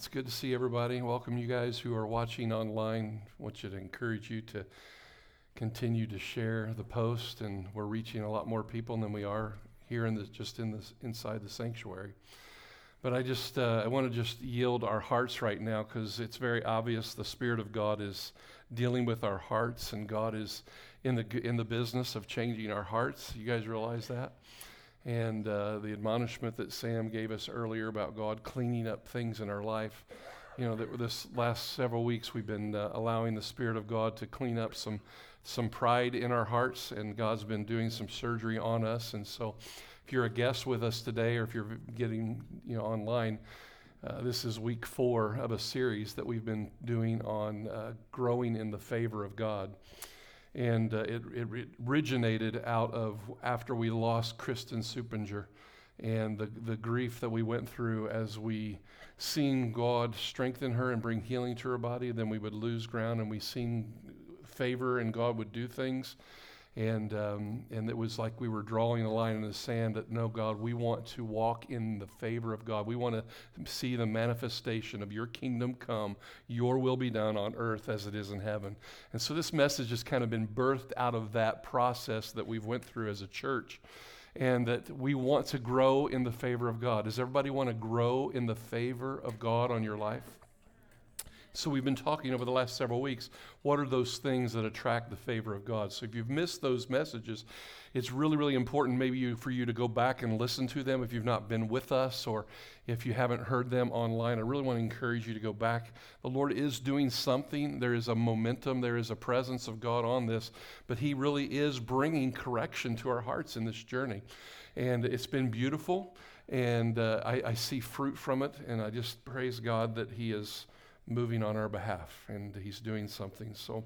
it's good to see everybody. Welcome you guys who are watching online. I want you to encourage you to continue to share the post, and we're reaching a lot more people than we are here in the just in this inside the sanctuary. But I just uh, I want to just yield our hearts right now because it's very obvious the Spirit of God is dealing with our hearts, and God is in the in the business of changing our hearts. You guys realize that? And uh, the admonishment that Sam gave us earlier about God cleaning up things in our life. You know, that this last several weeks we've been uh, allowing the Spirit of God to clean up some some pride in our hearts, and God's been doing some surgery on us. And so, if you're a guest with us today, or if you're getting you know online. Uh, this is week four of a series that we've been doing on uh, growing in the favor of God and uh, it, it, originated out of after we lost Kristen Supinger and the, the grief that we went through as we seen God strengthen her and bring healing to her body, then we would lose ground and we seen favor and God would do things. And, um, and it was like we were drawing a line in the sand that no, God, we want to walk in the favor of God. We want to see the manifestation of your kingdom come, your will be done on earth as it is in heaven. And so this message has kind of been birthed out of that process that we've went through as a church and that we want to grow in the favor of God. Does everybody want to grow in the favor of God on your life? So, we've been talking over the last several weeks what are those things that attract the favor of God? So, if you've missed those messages, it's really, really important maybe you, for you to go back and listen to them if you've not been with us or if you haven't heard them online. I really want to encourage you to go back. The Lord is doing something. There is a momentum, there is a presence of God on this, but He really is bringing correction to our hearts in this journey. And it's been beautiful, and uh, I, I see fruit from it, and I just praise God that He is moving on our behalf, and He's doing something. So,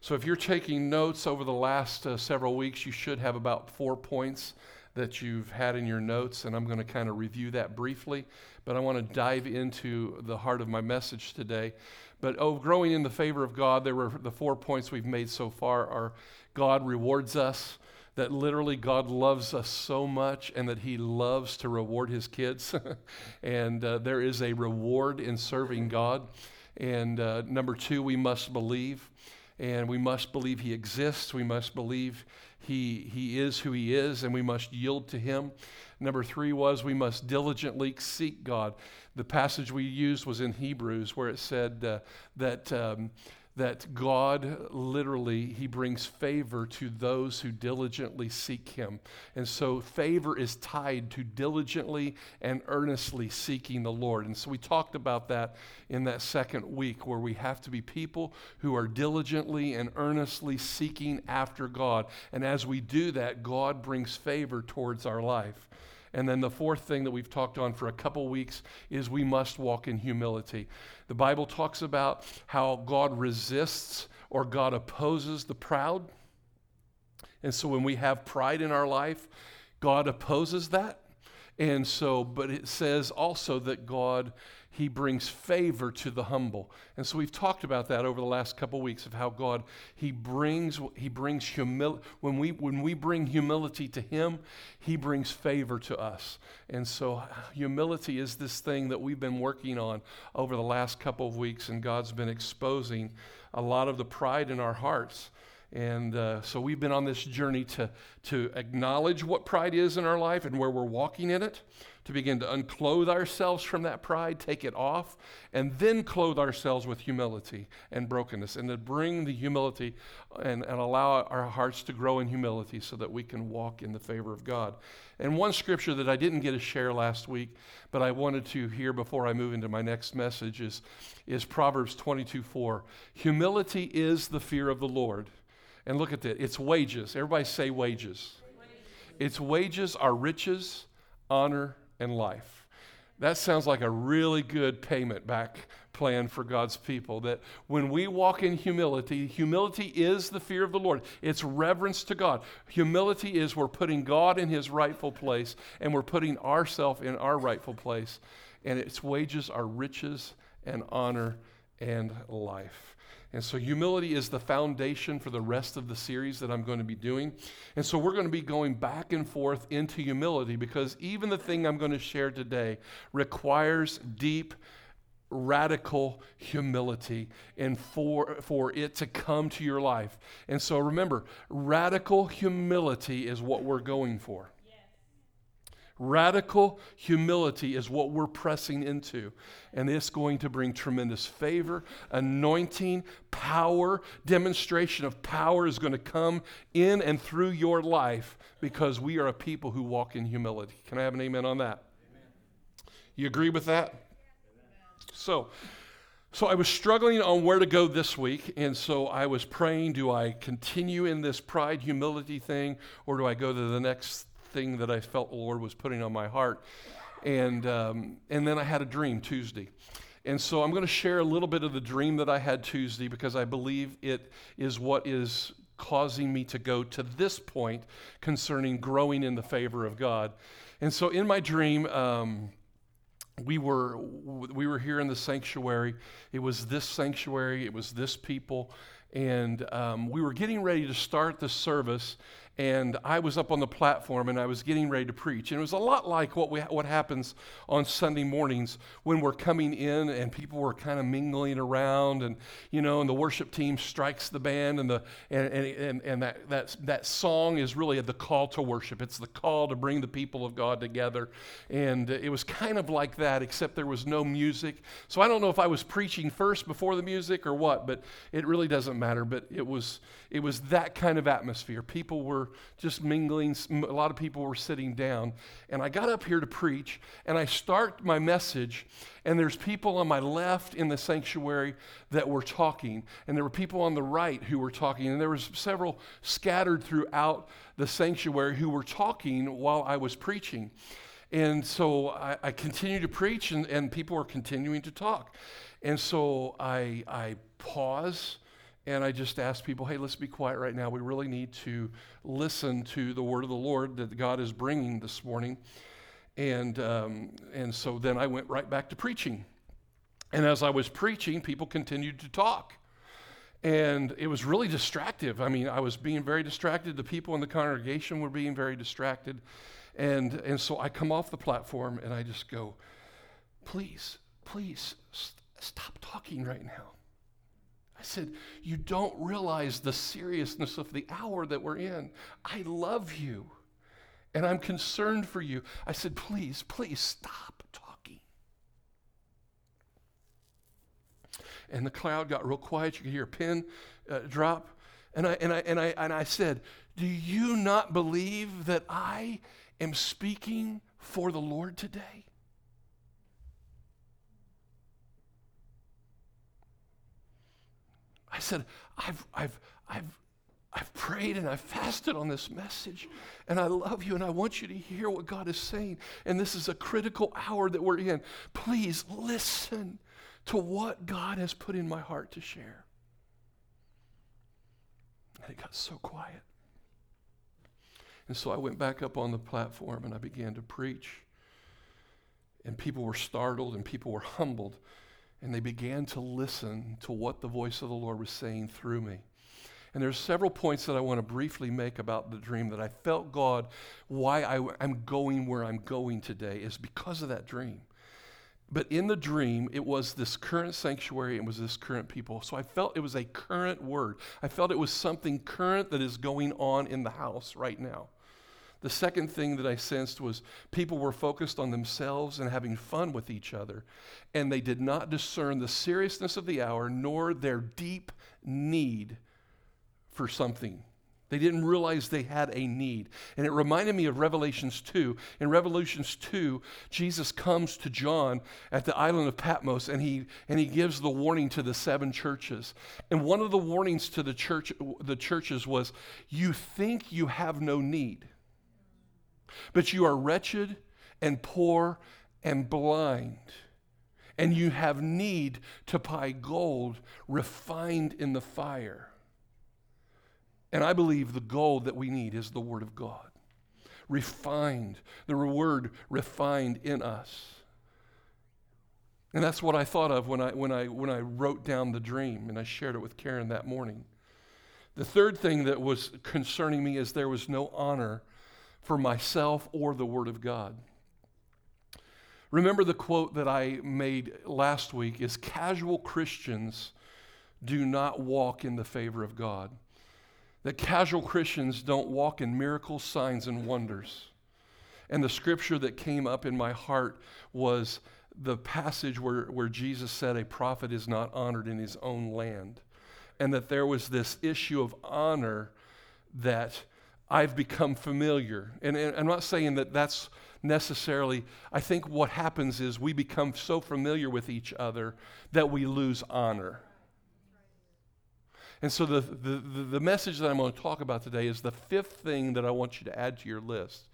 so if you're taking notes over the last uh, several weeks, you should have about four points that you've had in your notes, and I'm going to kind of review that briefly. But I want to dive into the heart of my message today. But oh, growing in the favor of God, there were the four points we've made so far are God rewards us that literally God loves us so much and that He loves to reward His kids. and uh, there is a reward in serving God. And uh, number two, we must believe. And we must believe He exists. We must believe he, he is who He is, and we must yield to Him. Number three was we must diligently seek God. The passage we used was in Hebrews, where it said uh, that. Um, that God literally he brings favor to those who diligently seek him. And so favor is tied to diligently and earnestly seeking the Lord. And so we talked about that in that second week where we have to be people who are diligently and earnestly seeking after God. And as we do that, God brings favor towards our life. And then the fourth thing that we've talked on for a couple weeks is we must walk in humility. The Bible talks about how God resists or God opposes the proud. And so when we have pride in our life, God opposes that. And so, but it says also that God he brings favor to the humble. And so we've talked about that over the last couple of weeks of how God he brings he brings humility when we when we bring humility to him, he brings favor to us. And so humility is this thing that we've been working on over the last couple of weeks and God's been exposing a lot of the pride in our hearts. And uh, so we've been on this journey to, to acknowledge what pride is in our life and where we're walking in it, to begin to unclothe ourselves from that pride, take it off, and then clothe ourselves with humility and brokenness, and to bring the humility and, and allow our hearts to grow in humility so that we can walk in the favor of God. And one scripture that I didn't get to share last week, but I wanted to hear before I move into my next message is, is Proverbs 22 4. Humility is the fear of the Lord. And look at that. It's wages. Everybody say wages. Its wages are riches, honor, and life. That sounds like a really good payment back plan for God's people. That when we walk in humility, humility is the fear of the Lord, it's reverence to God. Humility is we're putting God in his rightful place and we're putting ourselves in our rightful place. And its wages are riches and honor and life. And so, humility is the foundation for the rest of the series that I'm going to be doing. And so, we're going to be going back and forth into humility because even the thing I'm going to share today requires deep radical humility and for, for it to come to your life. And so remember, radical humility is what we're going for. Radical humility is what we're pressing into. And it's going to bring tremendous favor, anointing, power, demonstration of power is going to come in and through your life because we are a people who walk in humility. Can I have an amen on that? Amen. You agree with that? So, so I was struggling on where to go this week, and so I was praying do I continue in this pride humility thing, or do I go to the next thing that I felt the Lord was putting on my heart. And, um, and then I had a dream Tuesday. And so I'm going to share a little bit of the dream that I had Tuesday because I believe it is what is causing me to go to this point concerning growing in the favor of God. And so in my dream, um, we were we were here in the sanctuary. It was this sanctuary. It was this people, and um, we were getting ready to start the service and I was up on the platform and I was getting ready to preach. And it was a lot like what, we, what happens on Sunday mornings when we're coming in and people were kind of mingling around and, you know, and the worship team strikes the band and, the, and, and, and that, that, that song is really the call to worship. It's the call to bring the people of God together. And it was kind of like that, except there was no music. So I don't know if I was preaching first before the music or what, but it really doesn't matter. But it was, it was that kind of atmosphere. People were just mingling. A lot of people were sitting down. And I got up here to preach, and I start my message, and there's people on my left in the sanctuary that were talking, and there were people on the right who were talking, and there was several scattered throughout the sanctuary who were talking while I was preaching. And so I, I continued to preach, and, and people are continuing to talk. And so I, I pause and I just ask people, hey, let's be quiet right now. We really need to listen to the word of the Lord that God is bringing this morning. And, um, and so then I went right back to preaching. And as I was preaching, people continued to talk. And it was really distractive. I mean, I was being very distracted. The people in the congregation were being very distracted. And, and so I come off the platform and I just go, please, please st- stop talking right now. I said, You don't realize the seriousness of the hour that we're in. I love you and I'm concerned for you. I said, Please, please stop talking. And the cloud got real quiet. You could hear a pin uh, drop. And I, and, I, and, I, and I said, Do you not believe that I am speaking for the Lord today? I said, I've, I've, I've, I've prayed and I've fasted on this message, and I love you, and I want you to hear what God is saying. And this is a critical hour that we're in. Please listen to what God has put in my heart to share. And it got so quiet. And so I went back up on the platform and I began to preach. And people were startled and people were humbled and they began to listen to what the voice of the Lord was saying through me. And there's several points that I want to briefly make about the dream that I felt God, why I, am going where I'm going today is because of that dream. But in the dream, it was this current sanctuary and was this current people. So I felt it was a current word. I felt it was something current that is going on in the house right now. The second thing that I sensed was people were focused on themselves and having fun with each other, and they did not discern the seriousness of the hour nor their deep need for something. They didn't realize they had a need. And it reminded me of Revelations 2. In Revelations 2, Jesus comes to John at the island of Patmos and he, and he gives the warning to the seven churches. And one of the warnings to the, church, the churches was, You think you have no need. But you are wretched and poor and blind, and you have need to buy gold refined in the fire. And I believe the gold that we need is the Word of God. Refined, the word refined in us. And that's what I thought of when I, when, I, when I wrote down the dream and I shared it with Karen that morning. The third thing that was concerning me is there was no honor for myself or the Word of God. Remember the quote that I made last week is casual Christians do not walk in the favor of God. That casual Christians don't walk in miracles, signs, and wonders. And the scripture that came up in my heart was the passage where, where Jesus said, A prophet is not honored in his own land. And that there was this issue of honor that I've become familiar. And, and, I'm not saying that that's necessarily, I think what happens is we become so familiar with each other that we lose honor. And so, the, the, the message that I'm going to talk about today is the fifth thing that I want you to add to your list.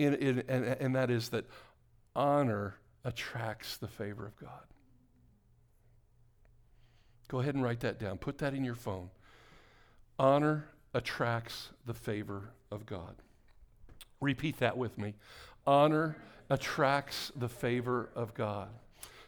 And, and that is that honor attracts the favor of God. Go ahead and write that down. Put that in your phone. Honor attracts the favor of God. Repeat that with me. Honor attracts the favor of God.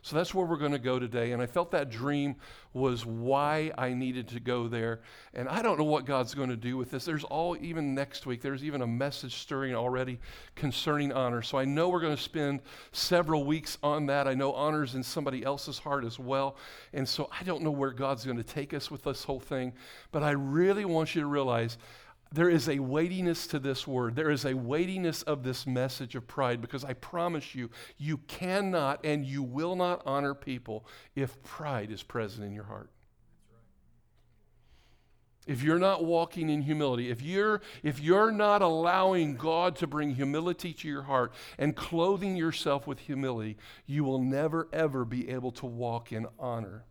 So that's where we're going to go today. And I felt that dream was why I needed to go there. And I don't know what God's going to do with this. There's all, even next week, there's even a message stirring already concerning honor. So I know we're going to spend several weeks on that. I know honor's in somebody else's heart as well. And so I don't know where God's going to take us with this whole thing. But I really want you to realize there is a weightiness to this word. There is a weightiness of this message of pride because I promise you, you cannot and you will not honor people if pride is present in your heart. If you're not walking in humility, if you're, if you're not allowing God to bring humility to your heart and clothing yourself with humility, you will never, ever be able to walk in honor.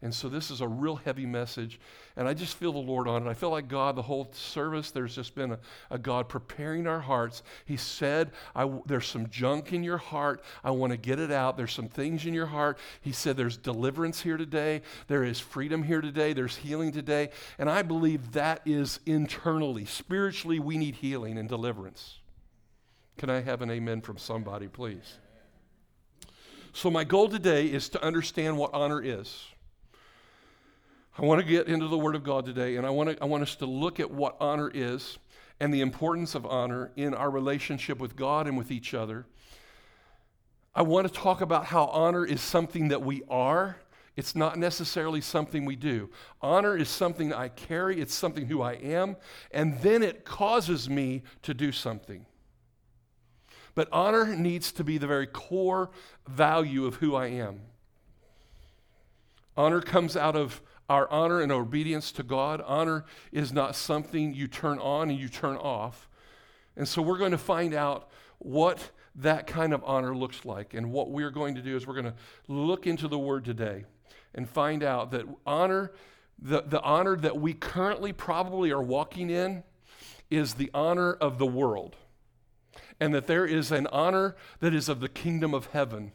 And so this is a real heavy message. And I just feel the Lord on it. I feel like God, the whole service, there's just been a, a God preparing our hearts. He said, There's some junk in your heart. I want to get it out. There's some things in your heart. He said, There's deliverance here today. There is freedom here today. There's healing today. And I believe that is internally. Spiritually, we need healing and deliverance. Can I have an amen from somebody, please? So, my goal today is to understand what honor is. I want to get into the Word of God today, and I want, to, I want us to look at what honor is and the importance of honor in our relationship with God and with each other. I want to talk about how honor is something that we are. It's not necessarily something we do. Honor is something I carry, it's something who I am, and then it causes me to do something. But honor needs to be the very core value of who I am. Honor comes out of our honor and obedience to God. Honor is not something you turn on and you turn off. And so we're going to find out what that kind of honor looks like. And what we're going to do is we're going to look into the word today and find out that honor, the, the honor that we currently probably are walking in, is the honor of the world. And that there is an honor that is of the kingdom of heaven.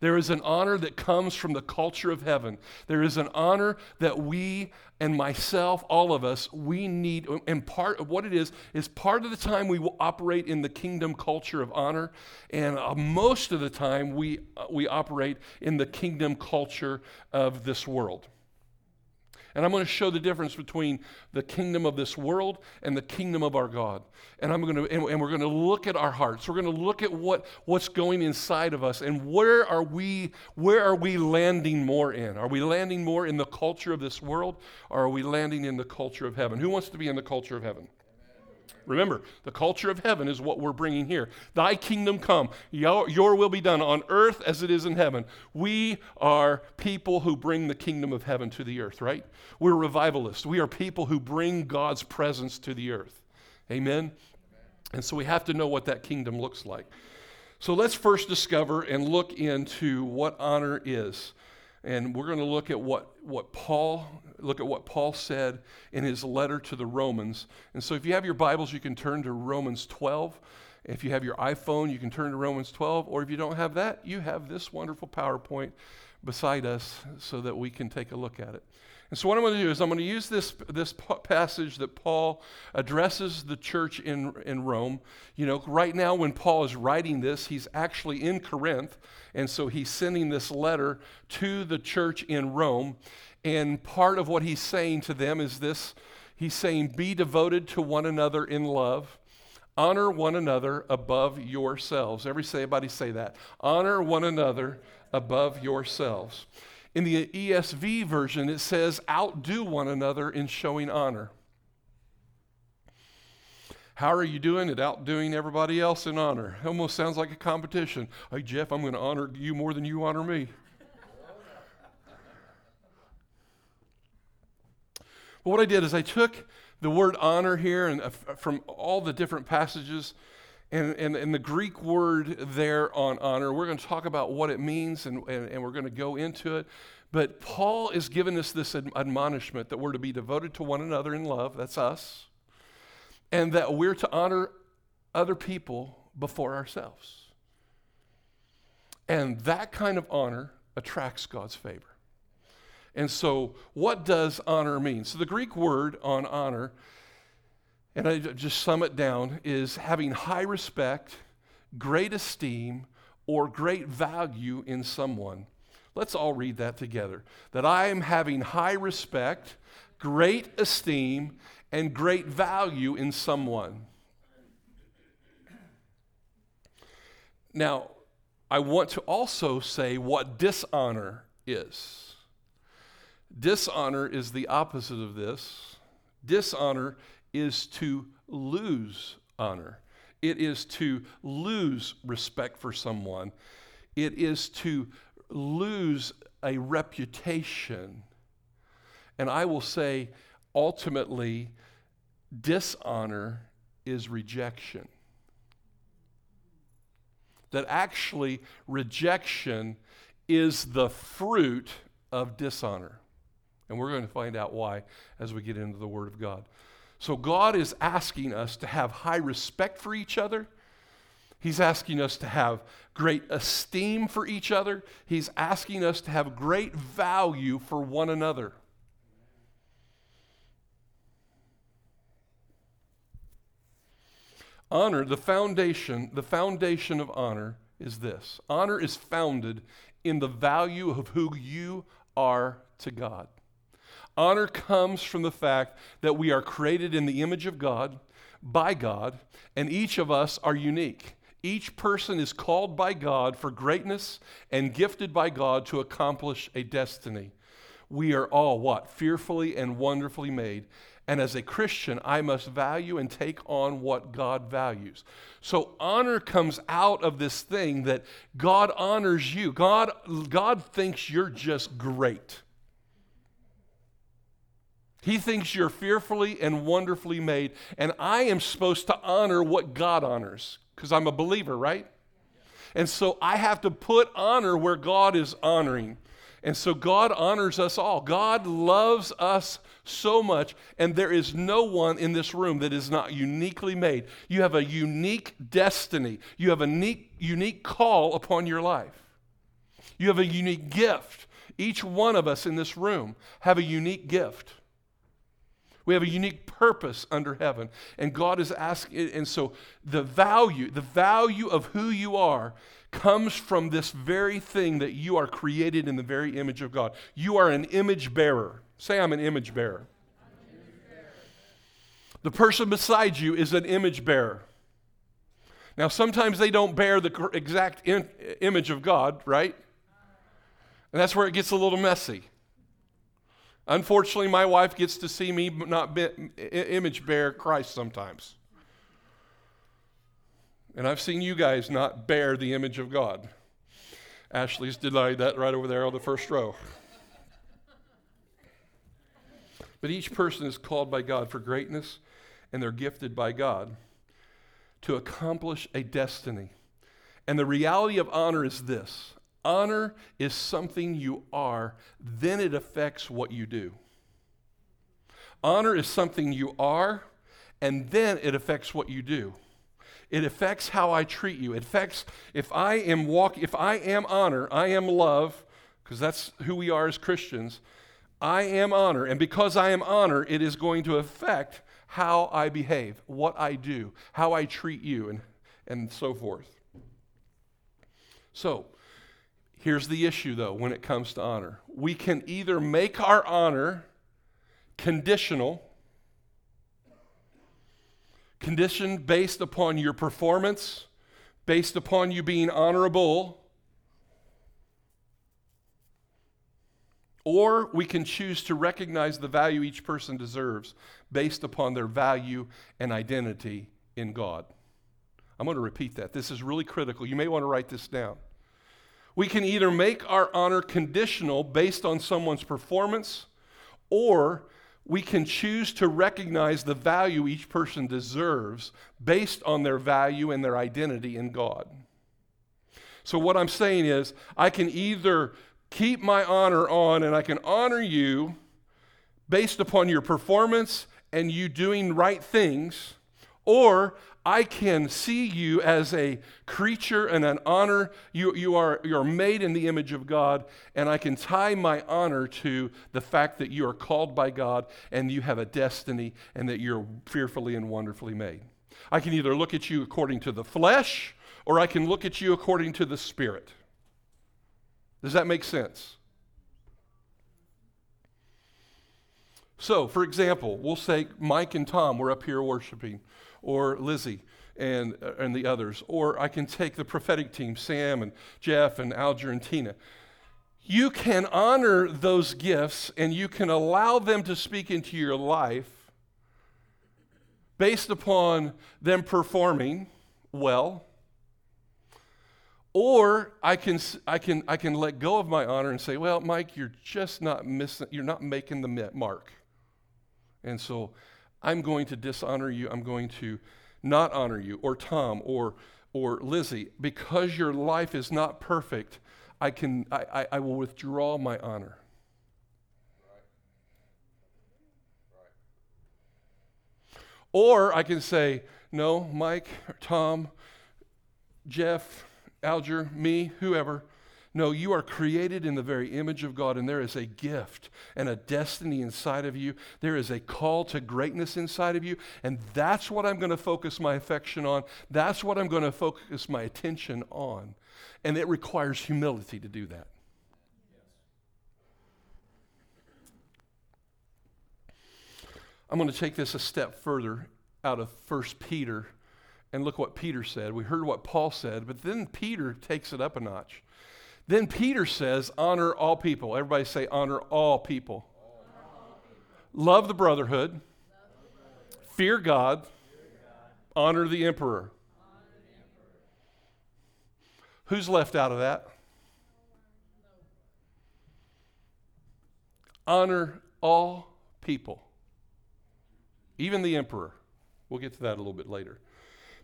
There is an honor that comes from the culture of heaven. There is an honor that we and myself, all of us, we need. And part of what it is, is part of the time we will operate in the kingdom culture of honor, and uh, most of the time we, uh, we operate in the kingdom culture of this world. And I'm going to show the difference between the kingdom of this world and the kingdom of our God. And I'm going to and, and we're going to look at our hearts. We're going to look at what what's going inside of us and where are we where are we landing more in? Are we landing more in the culture of this world or are we landing in the culture of heaven? Who wants to be in the culture of heaven? Remember, the culture of heaven is what we're bringing here. Thy kingdom come, your, your, will be done on earth as it is in heaven. We are people who bring the kingdom of heaven to the earth, right? We're revivalists. We are people who bring God's presence to the earth. Amen? And so we have to know what that kingdom looks like. So let's first discover and look into what honor is. And we're going to look at what, what Paul look at what Paul said in his letter to the Romans. And so if you have your Bibles, you can turn to Romans 12. If you have your iPhone, you can turn to Romans 12. Or if you don't have that, you have this wonderful PowerPoint beside us so that we can take a look at it. And so, what I'm going to do is I'm going to use this, this passage that Paul addresses the church in, in Rome. You know, right now, when Paul is writing this, he's actually in Corinth. And so, he's sending this letter to the church in Rome. And part of what he's saying to them is this He's saying, Be devoted to one another in love. Honor one another above yourselves. Everybody say that. Honor one another above yourselves. In the ESV version, it says, outdo one another in showing honor. How are you doing at outdoing everybody else in honor? It almost sounds like a competition. Hey, Jeff, I'm going to honor you more than you honor me. but what I did is I took the word honor here and uh, from all the different passages and, and, and the Greek word there on honor, we're going to talk about what it means and, and, and we're going to go into it. But Paul is giving us this admonishment that we're to be devoted to one another in love, that's us, and that we're to honor other people before ourselves. And that kind of honor attracts God's favor. And so, what does honor mean? So, the Greek word on honor and I just sum it down, is having high respect, great esteem, or great value in someone. Let's all read that together. That I am having high respect, great esteem, and great value in someone. Now, I want to also say what dishonor is. Dishonor is the opposite of this. Dishonor is to lose honor. It is to lose respect for someone. It is to lose a reputation. And I will say, ultimately, dishonor is rejection. That actually, rejection is the fruit of dishonor. And we're going to find out why as we get into the Word of God. So God is asking us to have high respect for each other. He's asking us to have great esteem for each other. He's asking us to have great value for one another. Honor, the foundation, the foundation of honor is this. Honor is founded in the value of who you are to God. Honor comes from the fact that we are created in the image of God, by God, and each of us are unique. Each person is called by God for greatness and gifted by God to accomplish a destiny. We are all what? Fearfully and wonderfully made. And as a Christian, I must value and take on what God values. So honor comes out of this thing that God honors you. God, God thinks you're just great. He thinks you're fearfully and wonderfully made, and I am supposed to honor what God honors because I'm a believer, right? And so I have to put honor where God is honoring. And so God honors us all. God loves us so much, and there is no one in this room that is not uniquely made. You have a unique destiny, you have a unique, unique call upon your life, you have a unique gift. Each one of us in this room have a unique gift. We have a unique purpose under heaven. And God is asking, and so the value, the value of who you are comes from this very thing that you are created in the very image of God. You are an image bearer. Say, I'm an image bearer. The person beside you is an image bearer. Now, sometimes they don't bear the exact in, image of God, right? And that's where it gets a little messy. Unfortunately, my wife gets to see me not be, image bear Christ sometimes. And I've seen you guys not bear the image of God. Ashley's denied that right over there on the first row. But each person is called by God for greatness, and they're gifted by God to accomplish a destiny. And the reality of honor is this Honor is something you are, then it affects what you do. Honor is something you are, and then it affects what you do. It affects how I treat you. It affects if I am walk if I am honor, I am love, because that's who we are as Christians. I am honor, and because I am honor, it is going to affect how I behave, what I do, how I treat you, and, and so forth. So, Here's the issue, though, when it comes to honor. We can either make our honor conditional, condition based upon your performance, based upon you being honorable. Or we can choose to recognize the value each person deserves based upon their value and identity in God. I'm going to repeat that. This is really critical. You may want to write this down. We can either make our honor conditional based on someone's performance, or we can choose to recognize the value each person deserves based on their value and their identity in God. So, what I'm saying is, I can either keep my honor on and I can honor you based upon your performance and you doing right things, or I can see you as a creature and an honor. You, you are you're made in the image of God, and I can tie my honor to the fact that you are called by God and you have a destiny and that you're fearfully and wonderfully made. I can either look at you according to the flesh or I can look at you according to the spirit. Does that make sense? So, for example, we'll say Mike and Tom were up here worshiping or Lizzie and, uh, and the others. Or I can take the prophetic team, Sam and Jeff and Alger and Tina. You can honor those gifts and you can allow them to speak into your life based upon them performing well. Or I can, I, can, I can let go of my honor and say, well, Mike, you're just not missing, you're not making the mark. And so I'm going to dishonor you. I'm going to not honor you, or Tom, or, or Lizzie. Because your life is not perfect, I, can, I, I, I will withdraw my honor. Or I can say, no, Mike, Tom, Jeff, Alger, me, whoever, no, you are created in the very image of God, and there is a gift and a destiny inside of you. There is a call to greatness inside of you, and that's what I'm going to focus my affection on. That's what I'm going to focus my attention on. And it requires humility to do that. I'm going to take this a step further out of 1 Peter and look what Peter said. We heard what Paul said, but then Peter takes it up a notch. Then Peter says, honor all people. Everybody say, honor all people. Love the brotherhood. Fear God. Honor the emperor. Who's left out of that? Honor all people, even the emperor. We'll get to that a little bit later.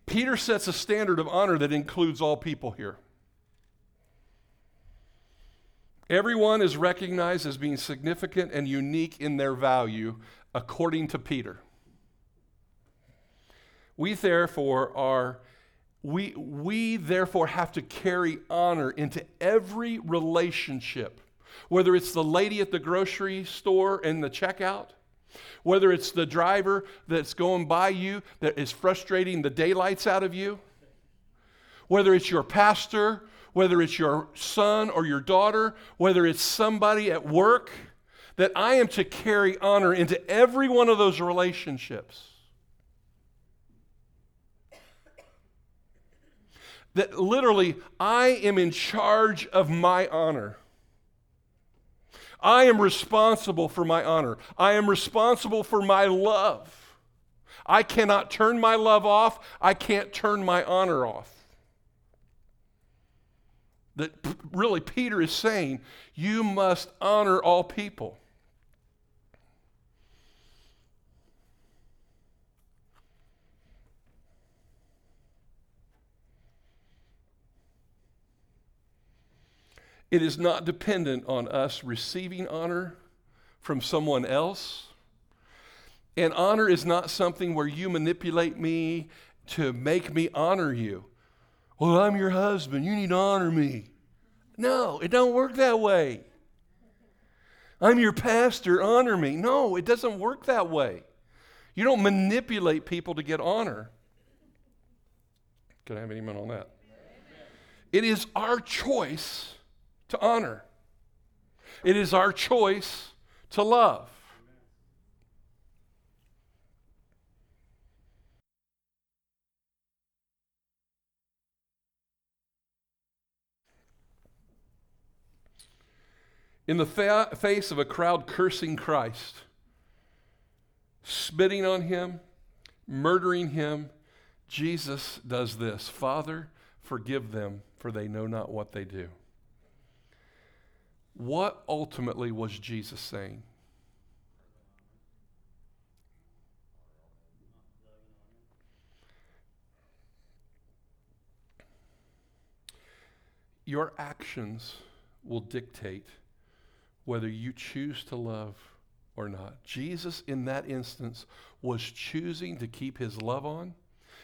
Peter sets a standard of honor that includes all people here. Everyone is recognized as being significant and unique in their value, according to Peter. We therefore are we, we therefore have to carry honor into every relationship, whether it's the lady at the grocery store in the checkout, whether it's the driver that's going by you that is frustrating the daylights out of you, whether it's your pastor whether it's your son or your daughter, whether it's somebody at work, that I am to carry honor into every one of those relationships. That literally, I am in charge of my honor. I am responsible for my honor. I am responsible for my love. I cannot turn my love off. I can't turn my honor off that really Peter is saying, you must honor all people. It is not dependent on us receiving honor from someone else. And honor is not something where you manipulate me to make me honor you. Well, I'm your husband. You need to honor me. No, it don't work that way. I'm your pastor. Honor me. No, it doesn't work that way. You don't manipulate people to get honor. Can I have any on that? It is our choice to honor. It is our choice to love. In the fa- face of a crowd cursing Christ, spitting on him, murdering him, Jesus does this Father, forgive them, for they know not what they do. What ultimately was Jesus saying? Your actions will dictate whether you choose to love or not. Jesus, in that instance, was choosing to keep his love on,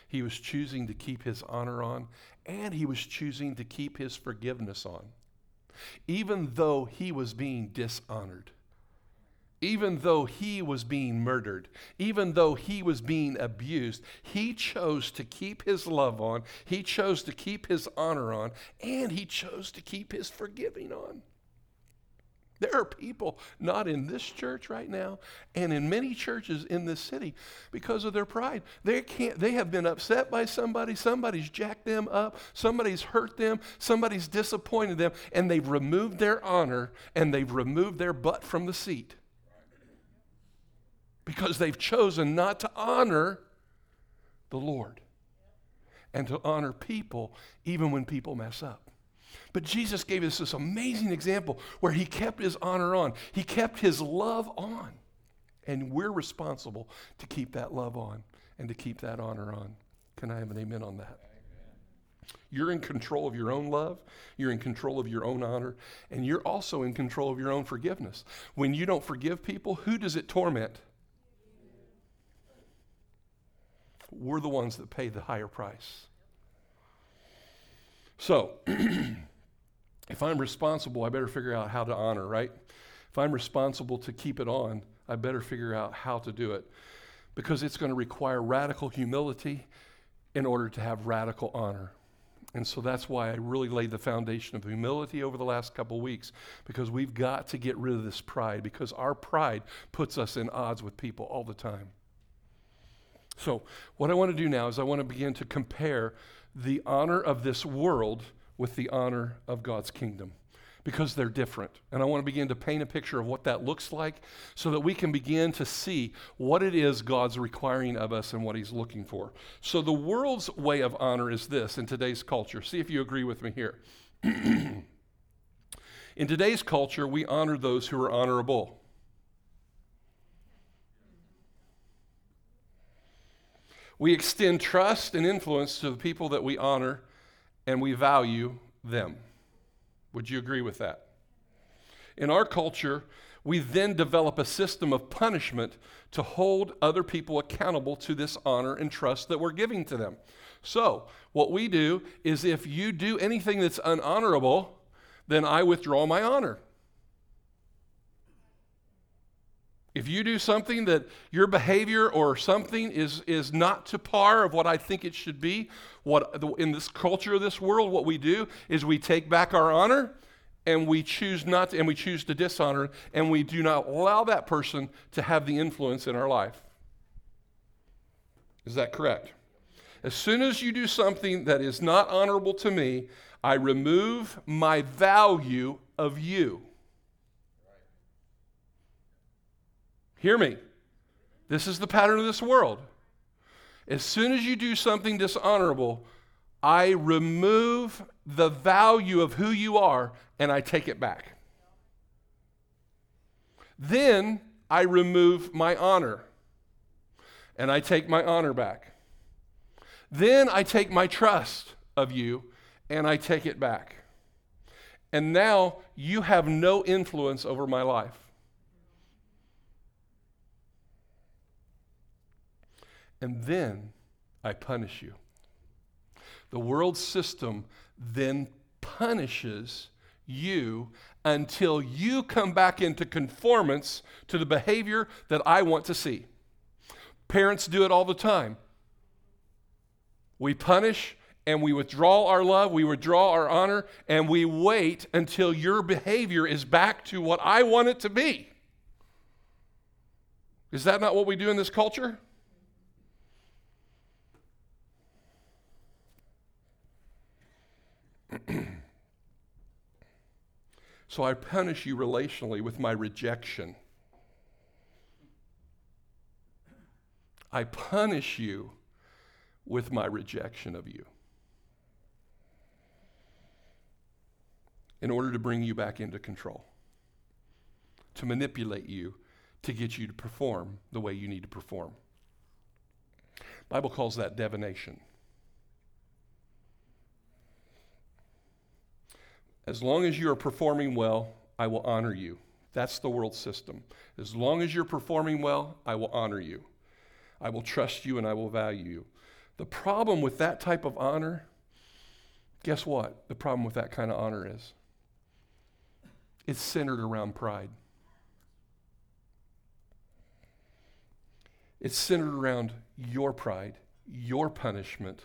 he was choosing to keep his honor on, and he was choosing to keep his forgiveness on, even though he was being dishonored even though he was being murdered, even though he was being abused, he chose to keep his love on, he chose to keep his honor on, and he chose to keep his forgiving on. There are people not in this church right now and in many churches in this city because of their pride. They can't they have been upset by somebody, somebody's jacked them up, somebody's hurt them, somebody's disappointed them and they've removed their honor and they've removed their butt from the seat because they've chosen not to honor the Lord and to honor people even when people mess up. But Jesus gave us this amazing example where he kept his honor on, he kept his love on. And we're responsible to keep that love on and to keep that honor on. Can I have an amen on that? You're in control of your own love, you're in control of your own honor, and you're also in control of your own forgiveness. When you don't forgive people, who does it torment? we're the ones that pay the higher price. So, if I'm responsible, I better figure out how to honor, right? If I'm responsible to keep it on, I better figure out how to do it because it's going to require radical humility in order to have radical honor. And so that's why I really laid the foundation of humility over the last couple weeks because we've got to get rid of this pride because our pride puts us in odds with people all the time. So, what I want to do now is I want to begin to compare the honor of this world with the honor of God's kingdom because they're different. And I want to begin to paint a picture of what that looks like so that we can begin to see what it is God's requiring of us and what He's looking for. So, the world's way of honor is this in today's culture. See if you agree with me here. in today's culture, we honor those who are honorable. We extend trust and influence to the people that we honor and we value them. Would you agree with that? In our culture, we then develop a system of punishment to hold other people accountable to this honor and trust that we're giving to them. So, what we do is if you do anything that's unhonorable, then I withdraw my honor. If you do something that your behavior or something is, is not to par of what I think it should be, what in this culture of this world, what we do is we take back our honor and we choose not to, and we choose to dishonor and we do not allow that person to have the influence in our life. Is that correct? As soon as you do something that is not honorable to me, I remove my value of you. Hear me. This is the pattern of this world. As soon as you do something dishonorable, I remove the value of who you are and I take it back. Then I remove my honor and I take my honor back. Then I take my trust of you and I take it back. And now you have no influence over my life. And then I punish you. The world system then punishes you until you come back into conformance to the behavior that I want to see. Parents do it all the time. We punish and we withdraw our love, we withdraw our honor, and we wait until your behavior is back to what I want it to be. Is that not what we do in this culture? So I punish you relationally with my rejection. I punish you with my rejection of you. In order to bring you back into control, to manipulate you, to get you to perform the way you need to perform. Bible calls that divination. As long as you are performing well, I will honor you. That's the world system. As long as you're performing well, I will honor you. I will trust you and I will value you. The problem with that type of honor, guess what? The problem with that kind of honor is it's centered around pride. It's centered around your pride, your punishment,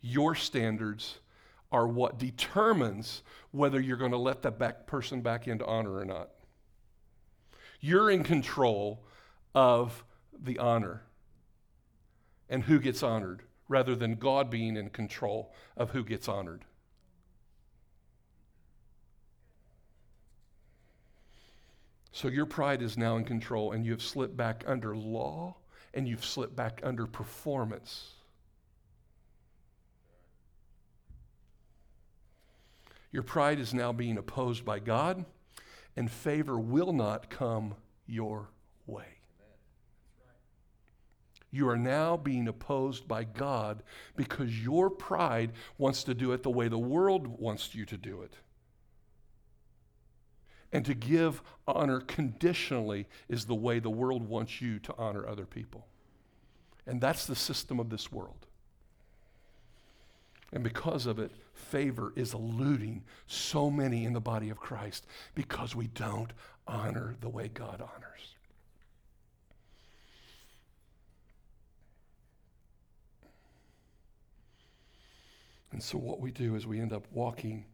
your standards are what determines whether you're going to let that back person back into honor or not. You're in control of the honor and who gets honored rather than God being in control of who gets honored. So your pride is now in control, and you have slipped back under law and you've slipped back under performance. Your pride is now being opposed by God, and favor will not come your way. You are now being opposed by God because your pride wants to do it the way the world wants you to do it. And to give honor conditionally is the way the world wants you to honor other people. And that's the system of this world. And because of it, favor is eluding so many in the body of Christ because we don't honor the way God honors. And so, what we do is we end up walking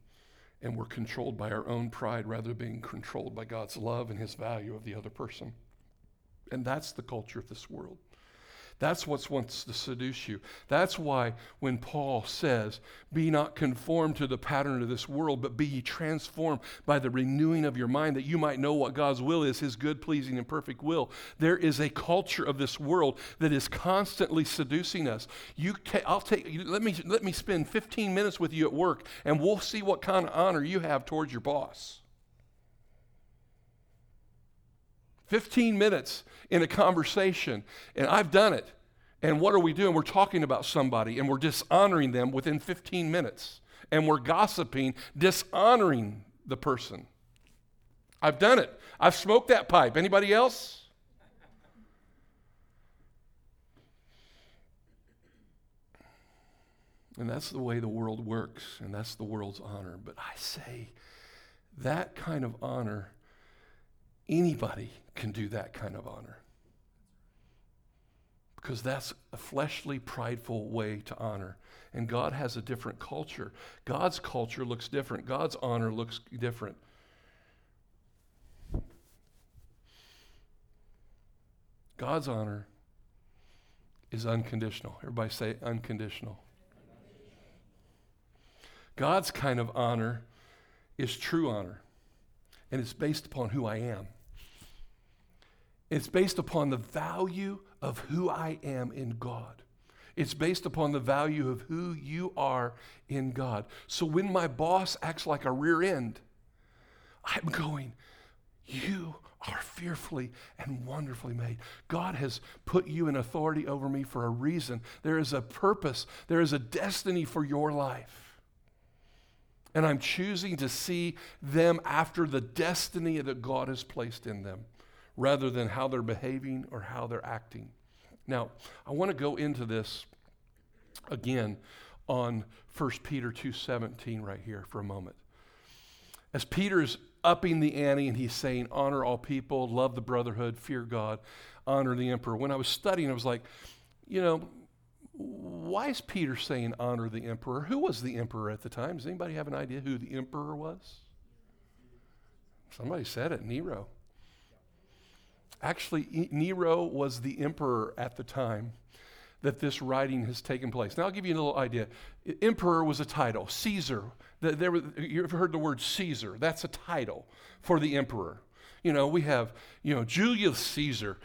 and we're controlled by our own pride rather than being controlled by God's love and His value of the other person. And that's the culture of this world. That's what wants to seduce you. That's why when Paul says, Be not conformed to the pattern of this world, but be ye transformed by the renewing of your mind, that you might know what God's will is, his good, pleasing, and perfect will. There is a culture of this world that is constantly seducing us. You ta- I'll take, let, me, let me spend 15 minutes with you at work, and we'll see what kind of honor you have towards your boss. 15 minutes in a conversation, and I've done it. And what are we doing? We're talking about somebody and we're dishonoring them within 15 minutes. And we're gossiping, dishonoring the person. I've done it. I've smoked that pipe. Anybody else? And that's the way the world works, and that's the world's honor. But I say that kind of honor Anybody can do that kind of honor. Because that's a fleshly, prideful way to honor. And God has a different culture. God's culture looks different, God's honor looks different. God's honor is unconditional. Everybody say unconditional. God's kind of honor is true honor and it's based upon who I am. It's based upon the value of who I am in God. It's based upon the value of who you are in God. So when my boss acts like a rear end, I'm going, You are fearfully and wonderfully made. God has put you in authority over me for a reason. There is a purpose, there is a destiny for your life. And I'm choosing to see them after the destiny that God has placed in them rather than how they're behaving or how they're acting. Now, I want to go into this again on 1 Peter 2:17 right here for a moment. As Peter's upping the ante and he's saying honor all people, love the brotherhood, fear God, honor the emperor. When I was studying I was like, you know, why is Peter saying honor the emperor? Who was the emperor at the time? Does anybody have an idea who the emperor was? Somebody said it, Nero. Actually, Nero was the emperor at the time that this writing has taken place. Now, I'll give you a little idea. Emperor was a title, Caesar. There, you've heard the word Caesar. That's a title for the emperor. You know, we have, you know, Julius Caesar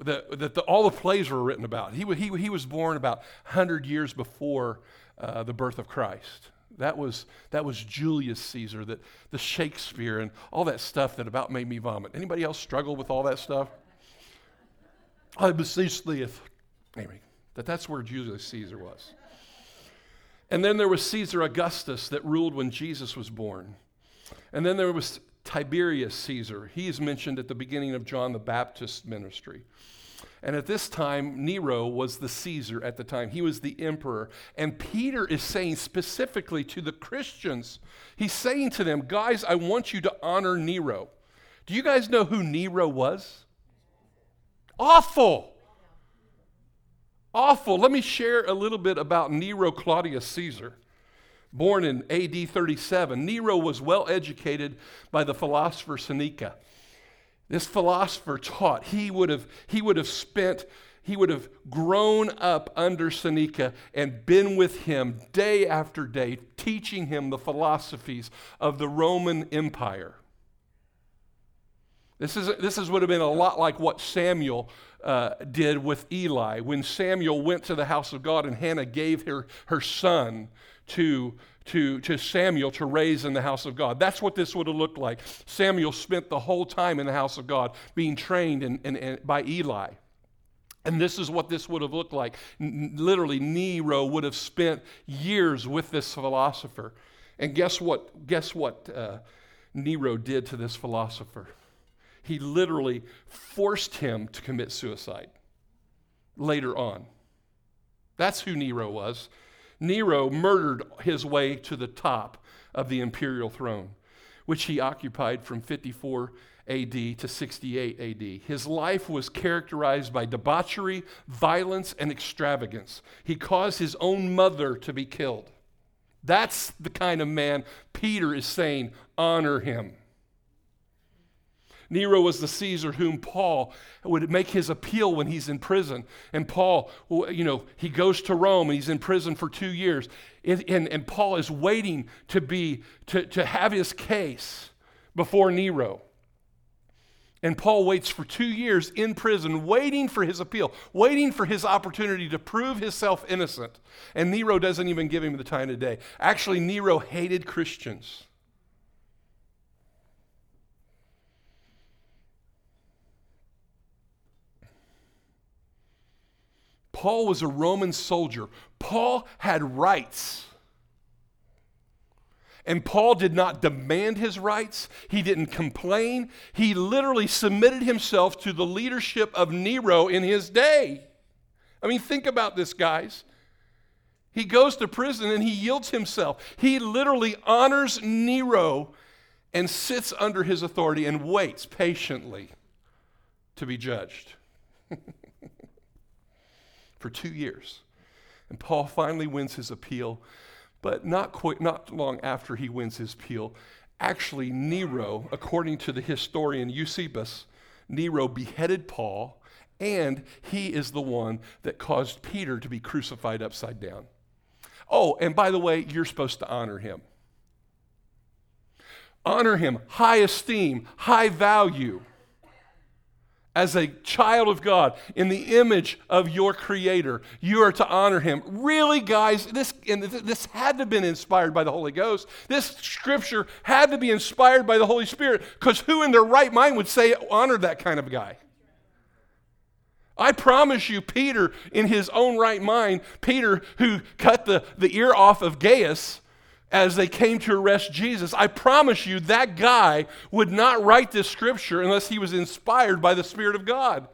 that, that the, all the plays were written about. He, he, he was born about 100 years before uh, the birth of Christ. That was, that was Julius Caesar, that, the Shakespeare and all that stuff that about made me vomit. Anybody else struggle with all that stuff? I beseech thee. Anyway, that that's where Julius Caesar was. And then there was Caesar Augustus that ruled when Jesus was born. And then there was Tiberius Caesar. He is mentioned at the beginning of John the Baptist's ministry. And at this time, Nero was the Caesar at the time. He was the emperor. And Peter is saying specifically to the Christians, he's saying to them, guys, I want you to honor Nero. Do you guys know who Nero was? Awful. Awful. Let me share a little bit about Nero Claudius Caesar. Born in AD 37, Nero was well educated by the philosopher Seneca. This philosopher taught he would have, he would have spent, he would have grown up under Seneca and been with him day after day, teaching him the philosophies of the Roman Empire. This, is, this is, would have been a lot like what Samuel uh, did with Eli. When Samuel went to the house of God and Hannah gave her, her son to, to, to Samuel to raise in the house of God. That's what this would have looked like. Samuel spent the whole time in the house of God being trained in, in, in, by Eli. And this is what this would have looked like. N- literally, Nero would have spent years with this philosopher. And guess what? Guess what uh, Nero did to this philosopher? He literally forced him to commit suicide later on. That's who Nero was. Nero murdered his way to the top of the imperial throne, which he occupied from 54 AD to 68 AD. His life was characterized by debauchery, violence, and extravagance. He caused his own mother to be killed. That's the kind of man Peter is saying, honor him. Nero was the Caesar whom Paul would make his appeal when he's in prison. And Paul, you know, he goes to Rome and he's in prison for two years. And, and, and Paul is waiting to be, to, to have his case before Nero. And Paul waits for two years in prison, waiting for his appeal, waiting for his opportunity to prove himself innocent. And Nero doesn't even give him the time of day. Actually, Nero hated Christians. Paul was a Roman soldier. Paul had rights. And Paul did not demand his rights. He didn't complain. He literally submitted himself to the leadership of Nero in his day. I mean, think about this, guys. He goes to prison and he yields himself. He literally honors Nero and sits under his authority and waits patiently to be judged. for two years. And Paul finally wins his appeal, but not, quite, not long after he wins his appeal, actually, Nero, according to the historian Eusebius, Nero beheaded Paul, and he is the one that caused Peter to be crucified upside down. Oh, and by the way, you're supposed to honor him. Honor him, high esteem, high value as a child of God in the image of your creator. You are to honor him. Really, guys, this, this had to have been inspired by the Holy Ghost. This scripture had to be inspired by the Holy Spirit because who in their right mind would say honor that kind of guy? I promise you, Peter, in his own right mind, Peter, who cut the, the ear off of Gaius, as they came to arrest Jesus, I promise you that guy would not write this scripture unless he was inspired by the Spirit of God.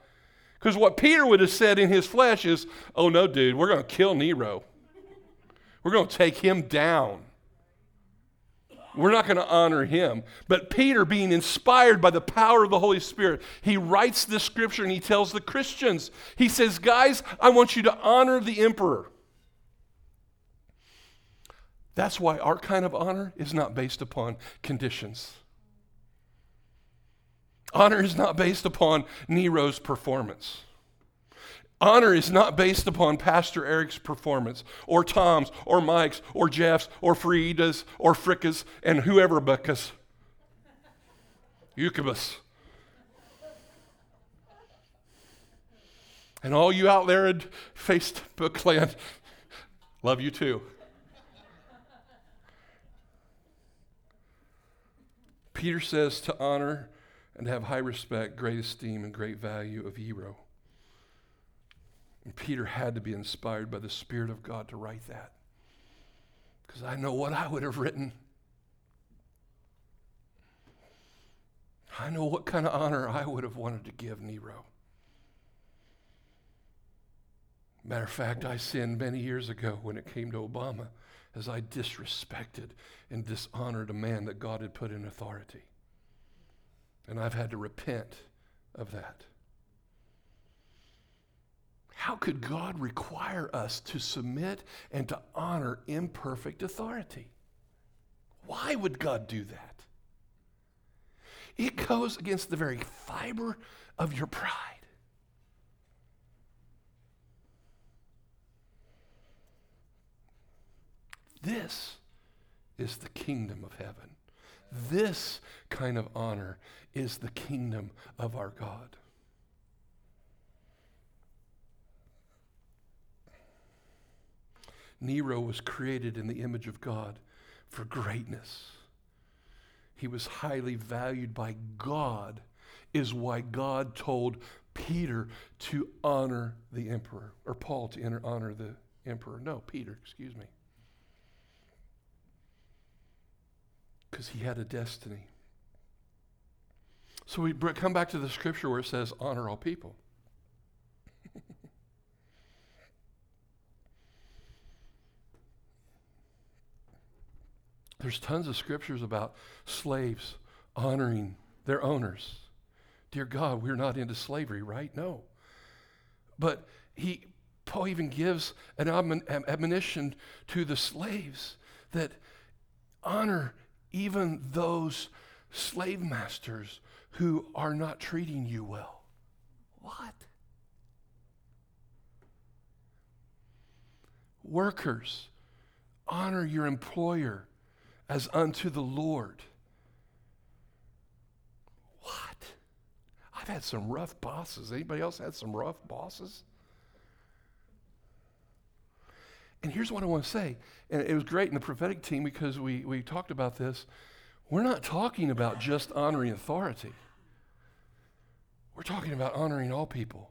Because what Peter would have said in his flesh is, oh no, dude, we're going to kill Nero. We're going to take him down. We're not going to honor him. But Peter, being inspired by the power of the Holy Spirit, he writes this scripture and he tells the Christians, he says, guys, I want you to honor the emperor. That's why our kind of honor is not based upon conditions. Honor is not based upon Nero's performance. Honor is not based upon Pastor Eric's performance, or Tom's, or Mike's, or Jeff's, or Frieda's, or Fricka's, and whoever Buckus. Eucubus. And all you out there in Facebook land, love you too. Peter says to honor and to have high respect, great esteem, and great value of Nero. And Peter had to be inspired by the Spirit of God to write that. Because I know what I would have written. I know what kind of honor I would have wanted to give Nero. Matter of fact, I sinned many years ago when it came to Obama as I disrespected and dishonored a man that God had put in authority. And I've had to repent of that. How could God require us to submit and to honor imperfect authority? Why would God do that? It goes against the very fiber of your pride. This is the kingdom of heaven. This kind of honor is the kingdom of our God. Nero was created in the image of God for greatness. He was highly valued by God, is why God told Peter to honor the emperor, or Paul to honor the emperor. No, Peter, excuse me. Because he had a destiny. So we come back to the scripture where it says, honor all people. There's tons of scriptures about slaves honoring their owners. Dear God, we're not into slavery, right? No. But he, Paul even gives an admonition to the slaves that honor even those slave masters who are not treating you well. What? Workers, honor your employer as unto the Lord. What? I've had some rough bosses. Anybody else had some rough bosses? And here's what I want to say. And it was great in the prophetic team because we, we talked about this. We're not talking about just honoring authority, we're talking about honoring all people.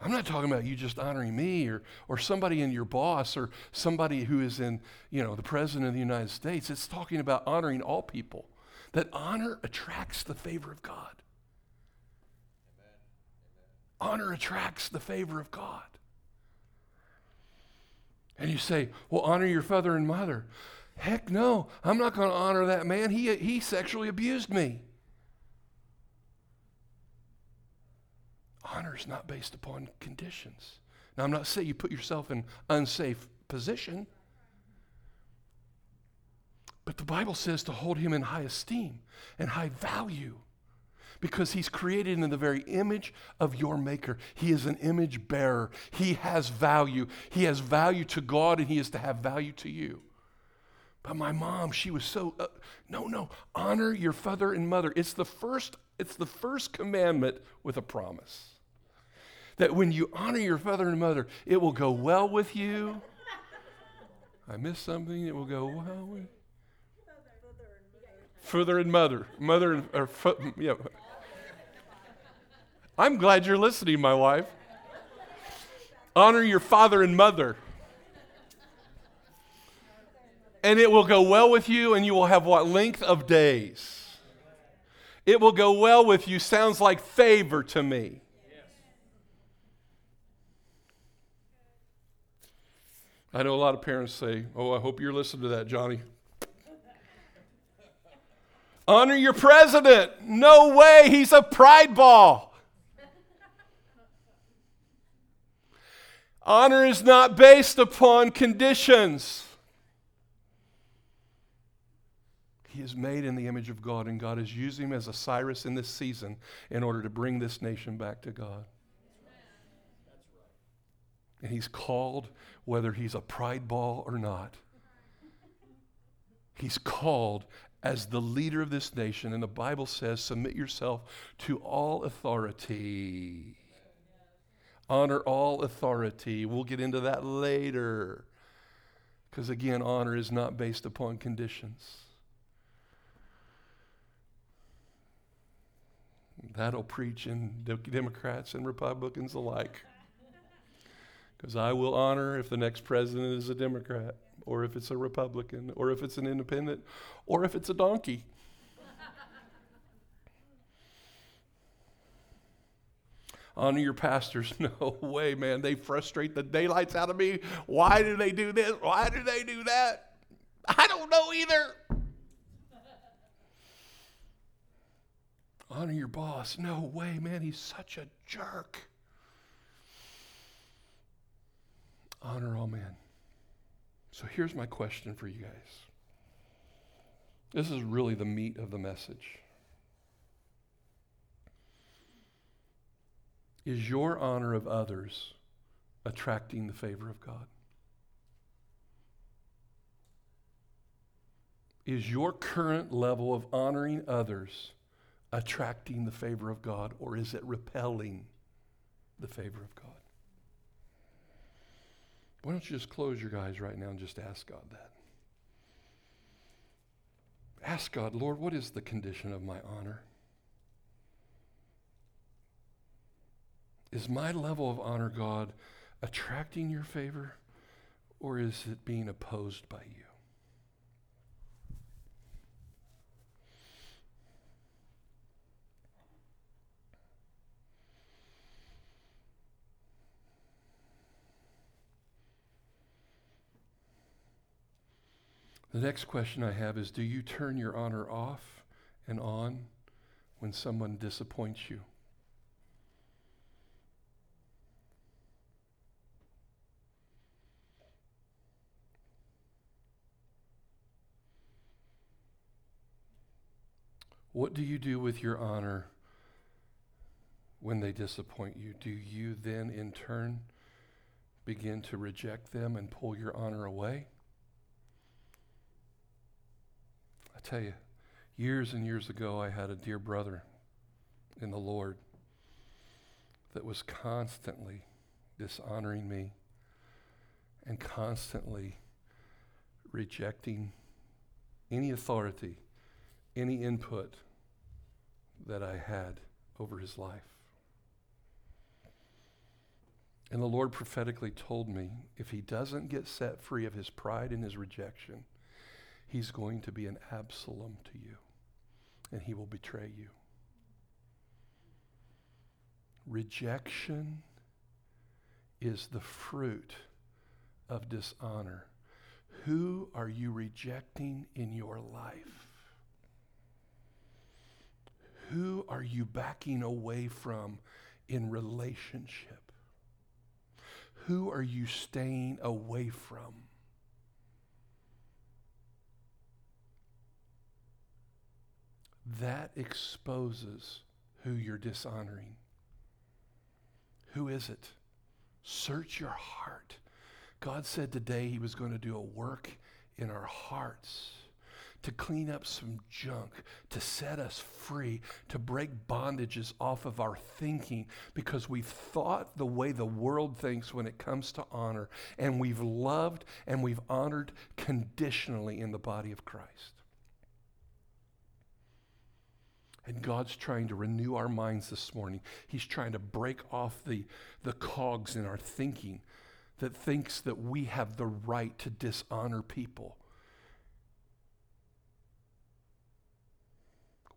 I'm not talking about you just honoring me or, or somebody in your boss or somebody who is in, you know, the president of the United States. It's talking about honoring all people. That honor attracts the favor of God. Amen. Honor attracts the favor of God. And you say, well, honor your father and mother. Heck no, I'm not going to honor that man. He, he sexually abused me. Honor is not based upon conditions. Now, I'm not saying you put yourself in unsafe position, but the Bible says to hold him in high esteem and high value because he's created in the very image of your maker. He is an image bearer. He has value. He has value to God and he is to have value to you. But my mom, she was so uh, no, no, honor your father and mother. It's the first it's the first commandment with a promise that when you honor your father and mother, it will go well with you. I missed something, it will go well with Father and mother. Mother and, or, yeah. I'm glad you're listening, my wife. Honor your father and mother. And it will go well with you, and you will have what length of days? It will go well with you sounds like favor to me. I know a lot of parents say, Oh, I hope you're listening to that, Johnny. Honor your president. No way, he's a pride ball. Honor is not based upon conditions. He is made in the image of God, and God is using him as a Cyrus in this season in order to bring this nation back to God. And he's called whether he's a pride ball or not. He's called as the leader of this nation. And the Bible says, submit yourself to all authority. Honor all authority. We'll get into that later. Because again, honor is not based upon conditions. That'll preach in Democrats and Republicans alike. Because I will honor if the next president is a Democrat, or if it's a Republican, or if it's an independent, or if it's a donkey. Honor your pastors. No way, man. They frustrate the daylights out of me. Why do they do this? Why do they do that? I don't know either. honor your boss. No way, man. He's such a jerk. Honor all men. So here's my question for you guys. This is really the meat of the message. Is your honor of others attracting the favor of God? Is your current level of honoring others attracting the favor of God, or is it repelling the favor of God? Why don't you just close your eyes right now and just ask God that? Ask God, Lord, what is the condition of my honor? Is my level of honor, God, attracting your favor, or is it being opposed by you? The next question I have is Do you turn your honor off and on when someone disappoints you? What do you do with your honor when they disappoint you? Do you then, in turn, begin to reject them and pull your honor away? I tell you, years and years ago, I had a dear brother in the Lord that was constantly dishonoring me and constantly rejecting any authority, any input that I had over his life. And the Lord prophetically told me if he doesn't get set free of his pride and his rejection, he's going to be an Absalom to you, and he will betray you. Rejection is the fruit of dishonor. Who are you rejecting in your life? Who are you backing away from in relationship? Who are you staying away from? that exposes who you're dishonoring. Who is it? Search your heart. God said today He was going to do a work in our hearts to clean up some junk, to set us free, to break bondages off of our thinking because we've thought the way the world thinks when it comes to honor, and we've loved and we've honored conditionally in the body of Christ. And God's trying to renew our minds this morning. He's trying to break off the, the cogs in our thinking that thinks that we have the right to dishonor people.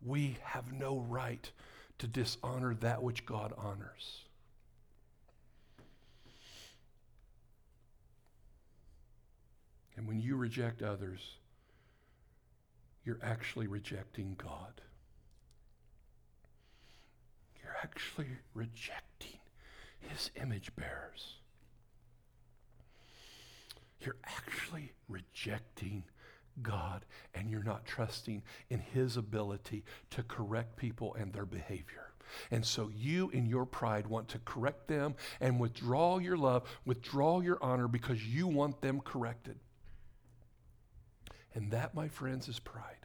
We have no right to dishonor that which God honors. And when you reject others, you're actually rejecting God You're actually rejecting his image bearers. You're actually rejecting God and you're not trusting in his ability to correct people and their behavior. And so you, in your pride, want to correct them and withdraw your love, withdraw your honor because you want them corrected. And that, my friends, is pride.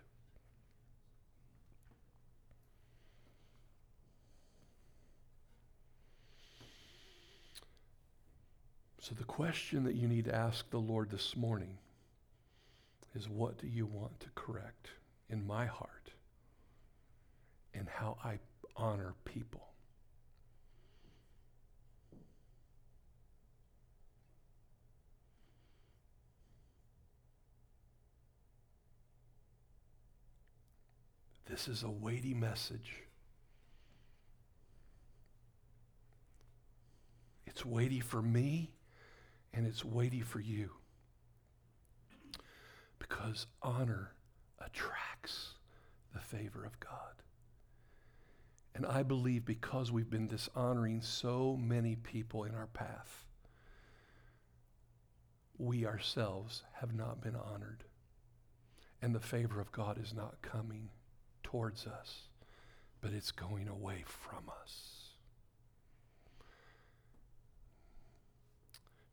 So, the question that you need to ask the Lord this morning is what do you want to correct in my heart and how I honor people? This is a weighty message. It's weighty for me and it's weighty for you. Because honor attracts the favor of God. And I believe because we've been dishonoring so many people in our path, we ourselves have not been honored. And the favor of God is not coming towards us, but it's going away from us.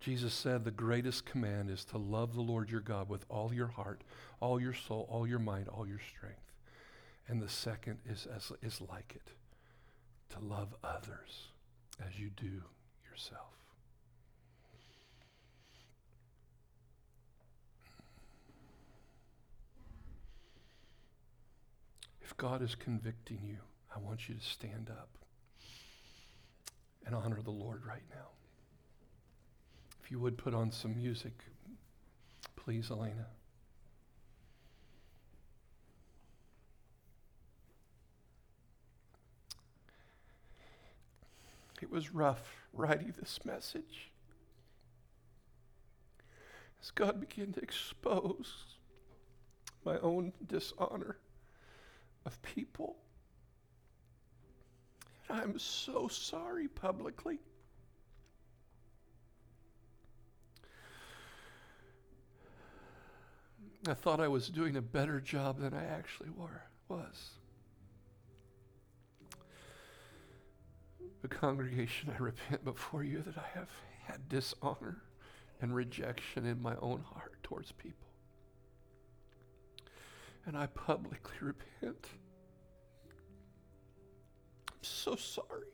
Jesus said the greatest command is to love the Lord your God with all your heart, all your soul, all your mind, all your strength. And the second is, as, is like it to love others as you do yourself. If God is convicting you, I want you to stand up and honor the Lord right now. If you would put on some music, please, Elena. It was rough writing this message. As God began to expose my own dishonor of people. and I'm so sorry publicly. I thought I was doing a better job than I actually were, was. The congregation, I repent before you that I have had dishonor and rejection in my own heart towards people. And I publicly repent. I'm so sorry.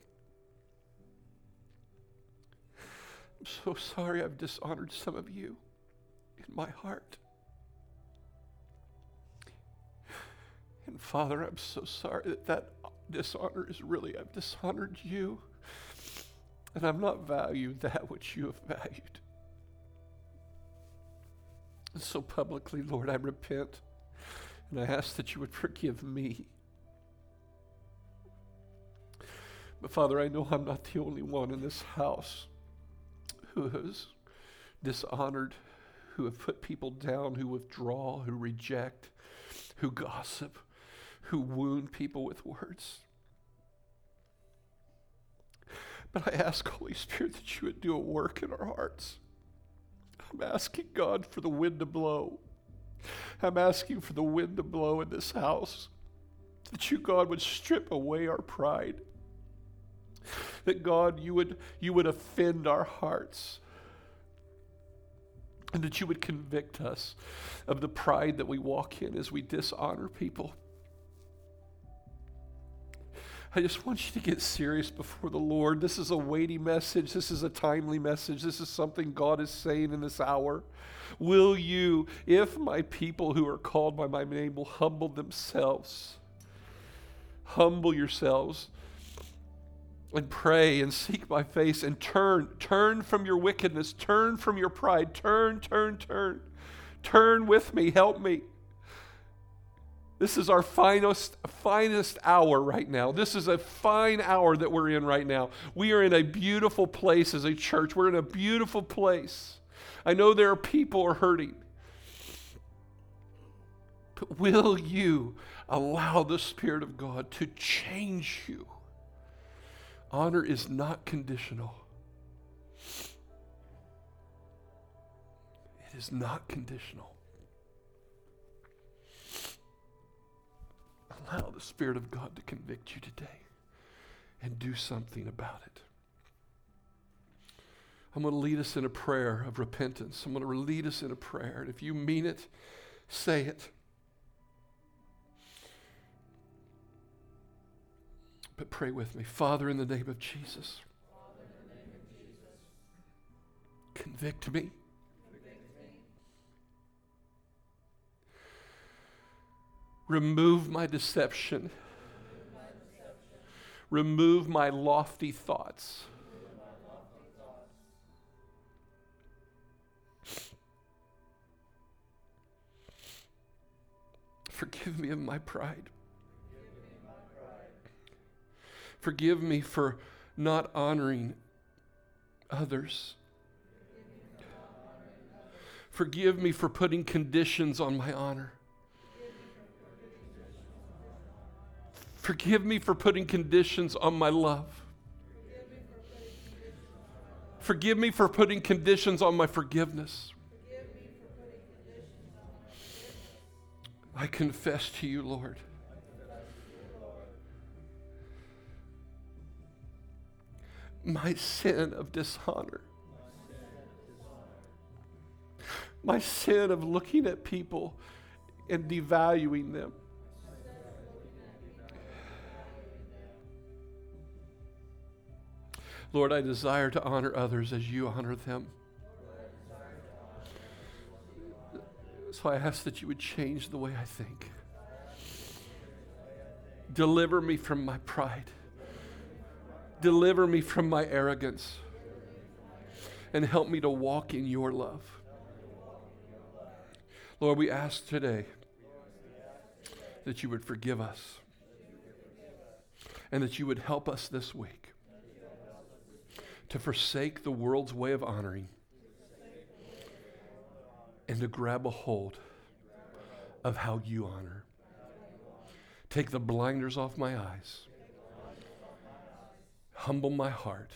I'm so sorry I've dishonored some of you in my heart. And Father, I'm so sorry that that dishonor is really, I've dishonored you. And I've not valued that which you have valued. And so publicly, Lord, I repent. And I ask that you would forgive me. But Father, I know I'm not the only one in this house who has dishonored, who have put people down, who withdraw, who reject, who gossip who wound people with words. But I ask, Holy Spirit, that you would do a work in our hearts. I'm asking God for the wind to blow. I'm asking for the wind to blow in this house. That you, God, would strip away our pride. That God, you would, you would offend our hearts. And that you would convict us of the pride that we walk in as we dishonor people. I just want you to get serious before the Lord. This is a weighty message. This is a timely message. This is something God is saying in this hour. Will you, if my people who are called by my name will humble themselves, humble yourselves and pray and seek my face and turn, turn from your wickedness, turn from your pride, turn, turn, turn. Turn with me, help me. This is our finest, finest hour right now. This is a fine hour that we're in right now. We are in a beautiful place as a church. We're in a beautiful place. I know there are people are hurting. But will you allow the Spirit of God to change you? Honor is not conditional. It is not conditional. Allow the Spirit of God to convict you today. and do something about it. I'm going to lead us in a prayer of repentance. I'm going to lead us in a prayer. And if you mean it, say it. But pray with me. Father, in the name of Jesus, convict me. Remove my deception. Remove my lofty thoughts. Forgive me of my pride. Forgive me for not honoring others. Forgive me for putting conditions on my honor. Forgive me for putting conditions on my love. Forgive me for putting conditions on my forgiveness. I confess to you, Lord. My sin of dishonor. My sin of looking at people and devaluing them. Lord, I desire to honor others as you honor them. So I ask that you would change the way I think. Deliver me from my pride. Deliver me from my arrogance. And help me to walk in your love. Lord, we ask today that you would forgive us and that you would help us this week to forsake the world's way of honoring and to grab a hold of how you honor. Take the blinders off my eyes, humble my heart,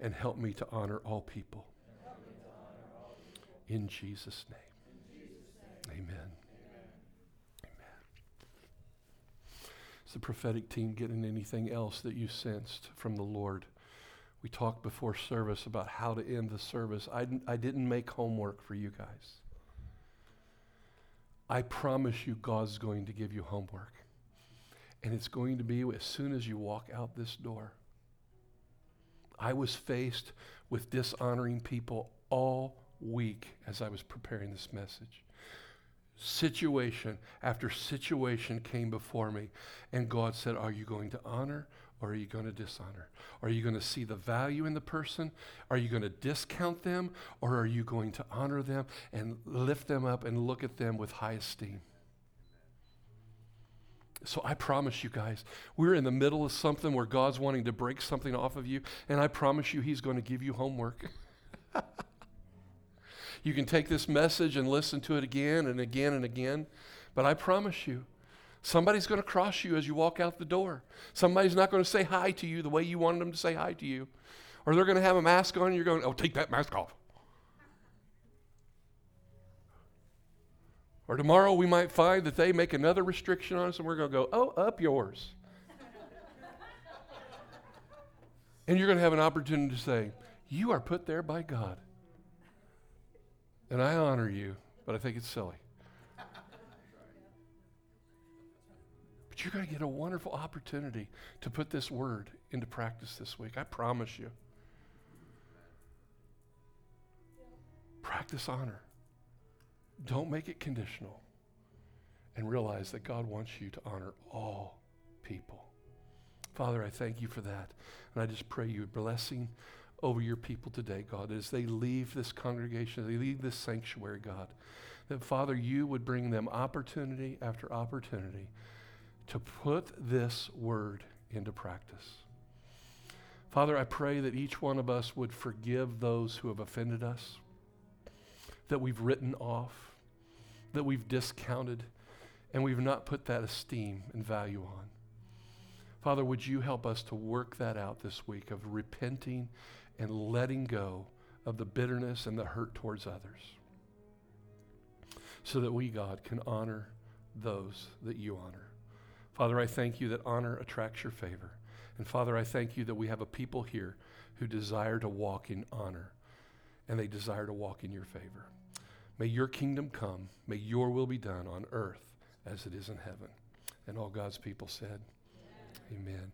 and help me to honor all people. In Jesus' name. Amen. Amen. Is the prophetic team getting anything else that you sensed from the Lord? We talked before service about how to end the service. I, I didn't make homework for you guys. I promise you, God's going to give you homework. And it's going to be as soon as you walk out this door. I was faced with dishonoring people all week as I was preparing this message. Situation after situation came before me, and God said, Are you going to honor or are you going to dishonor? Are you going to see the value in the person? Are you going to discount them? Or are you going to honor them and lift them up and look at them with high esteem? So I promise you guys, we're in the middle of something where God's wanting to break something off of you, and I promise you He's going to give you homework. you can take this message and listen to it again and again and again, but I promise you, Somebody's going to cross you as you walk out the door. Somebody's not going to say hi to you the way you wanted them to say hi to you. Or they're going to have a mask on and you're going, oh, take that mask off. Or tomorrow we might find that they make another restriction on us and we're going to go, oh, up yours. and you're going to have an opportunity to say, you are put there by God. And I honor you, but I think it's silly. You're going to get a wonderful opportunity to put this word into practice this week. I promise you. Practice honor. Don't make it conditional. And realize that God wants you to honor all people. Father, I thank you for that. And I just pray you a blessing over your people today, God, as they leave this congregation, they leave this sanctuary, God. That, Father, you would bring them opportunity after opportunity to put this word into practice. Father, I pray that each one of us would forgive those who have offended us, that we've written off, that we've discounted, and we've not put that esteem and value on. Father, would you help us to work that out this week of repenting and letting go of the bitterness and the hurt towards others so that we, God, can honor those that you honor. Father, I thank you that honor attracts your favor. And Father, I thank you that we have a people here who desire to walk in honor and they desire to walk in your favor. May your kingdom come. May your will be done on earth as it is in heaven. And all God's people said, Amen. Amen.